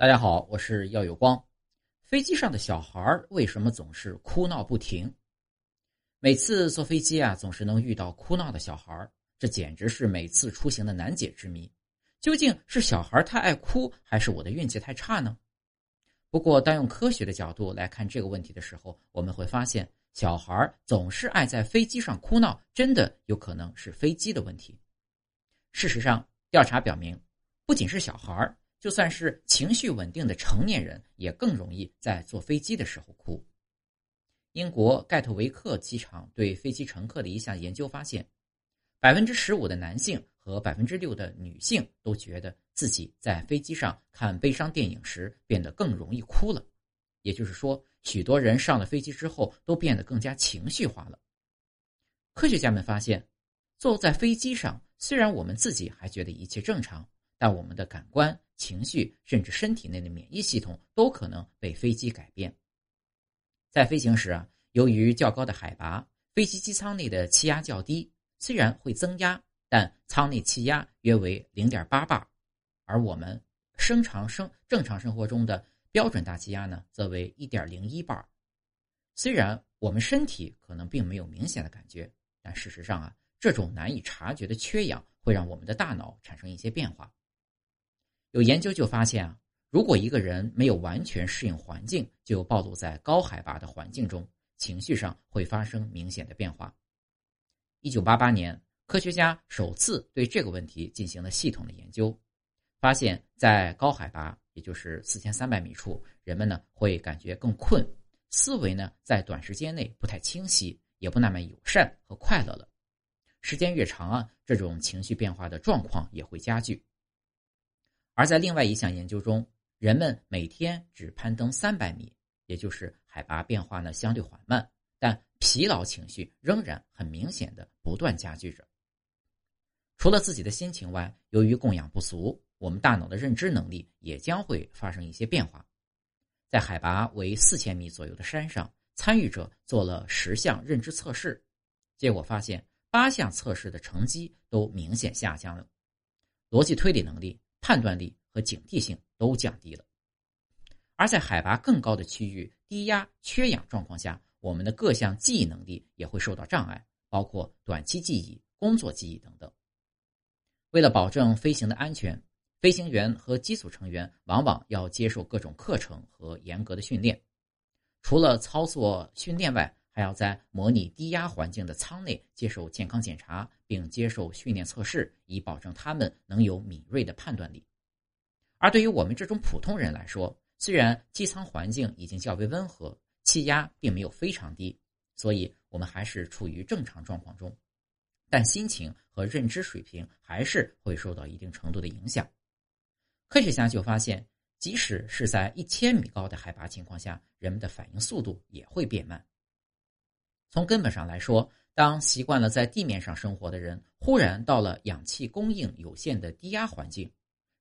大家好，我是耀有光。飞机上的小孩为什么总是哭闹不停？每次坐飞机啊，总是能遇到哭闹的小孩，这简直是每次出行的难解之谜。究竟是小孩太爱哭，还是我的运气太差呢？不过，当用科学的角度来看这个问题的时候，我们会发现，小孩总是爱在飞机上哭闹，真的有可能是飞机的问题。事实上，调查表明，不仅是小孩就算是情绪稳定的成年人，也更容易在坐飞机的时候哭。英国盖特维克机场对飞机乘客的一项研究发现，百分之十五的男性和百分之六的女性都觉得自己在飞机上看悲伤电影时变得更容易哭了。也就是说，许多人上了飞机之后都变得更加情绪化了。科学家们发现，坐在飞机上，虽然我们自己还觉得一切正常，但我们的感官。情绪甚至身体内的免疫系统都可能被飞机改变。在飞行时啊，由于较高的海拔，飞机机舱内的气压较低，虽然会增压，但舱内气压约为零点八巴，而我们生常生正常生活中的标准大气压呢，则为一点零一巴。虽然我们身体可能并没有明显的感觉，但事实上啊，这种难以察觉的缺氧会让我们的大脑产生一些变化。有研究就发现啊，如果一个人没有完全适应环境，就暴露在高海拔的环境中，情绪上会发生明显的变化。一九八八年，科学家首次对这个问题进行了系统的研究，发现，在高海拔，也就是四千三百米处，人们呢会感觉更困，思维呢在短时间内不太清晰，也不那么友善和快乐了。时间越长啊，这种情绪变化的状况也会加剧。而在另外一项研究中，人们每天只攀登三百米，也就是海拔变化呢相对缓慢，但疲劳情绪仍然很明显的不断加剧着。除了自己的心情外，由于供氧不足，我们大脑的认知能力也将会发生一些变化。在海拔为四千米左右的山上，参与者做了十项认知测试，结果发现八项测试的成绩都明显下降了，逻辑推理能力。判断力和警惕性都降低了，而在海拔更高的区域、低压、缺氧状况下，我们的各项记忆能力也会受到障碍，包括短期记忆、工作记忆等等。为了保证飞行的安全，飞行员和机组成员往往要接受各种课程和严格的训练。除了操作训练外，还要在模拟低压环境的舱内接受健康检查，并接受训练测试，以保证他们能有敏锐的判断力。而对于我们这种普通人来说，虽然机舱环境已经较为温和，气压并没有非常低，所以我们还是处于正常状况中，但心情和认知水平还是会受到一定程度的影响。科学家就发现，即使是在一千米高的海拔情况下，人们的反应速度也会变慢。从根本上来说，当习惯了在地面上生活的人忽然到了氧气供应有限的低压环境，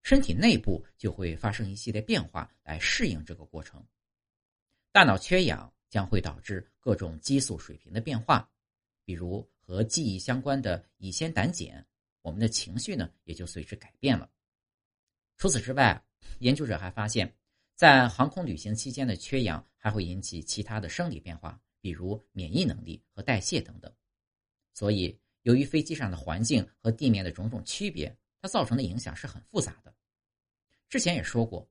身体内部就会发生一系列变化来适应这个过程。大脑缺氧将会导致各种激素水平的变化，比如和记忆相关的乙酰胆碱，我们的情绪呢也就随之改变了。除此之外，研究者还发现，在航空旅行期间的缺氧还会引起其他的生理变化。比如免疫能力和代谢等等，所以由于飞机上的环境和地面的种种区别，它造成的影响是很复杂的。之前也说过，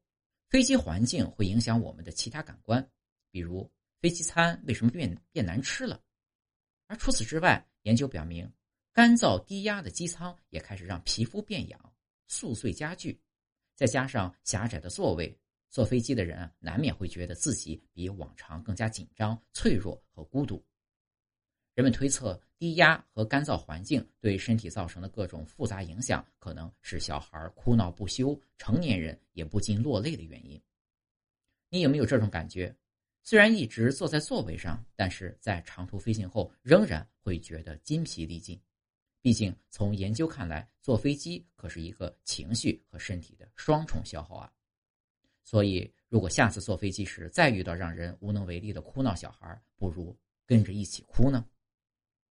飞机环境会影响我们的其他感官，比如飞机餐为什么变变难吃了。而除此之外，研究表明，干燥低压的机舱也开始让皮肤变痒、宿醉加剧，再加上狭窄的座位。坐飞机的人，难免会觉得自己比往常更加紧张、脆弱和孤独。人们推测，低压和干燥环境对身体造成的各种复杂影响，可能是小孩哭闹不休、成年人也不禁落泪的原因。你有没有这种感觉？虽然一直坐在座位上，但是在长途飞行后仍然会觉得筋疲力尽。毕竟，从研究看来，坐飞机可是一个情绪和身体的双重消耗啊。所以，如果下次坐飞机时再遇到让人无能为力的哭闹小孩，不如跟着一起哭呢？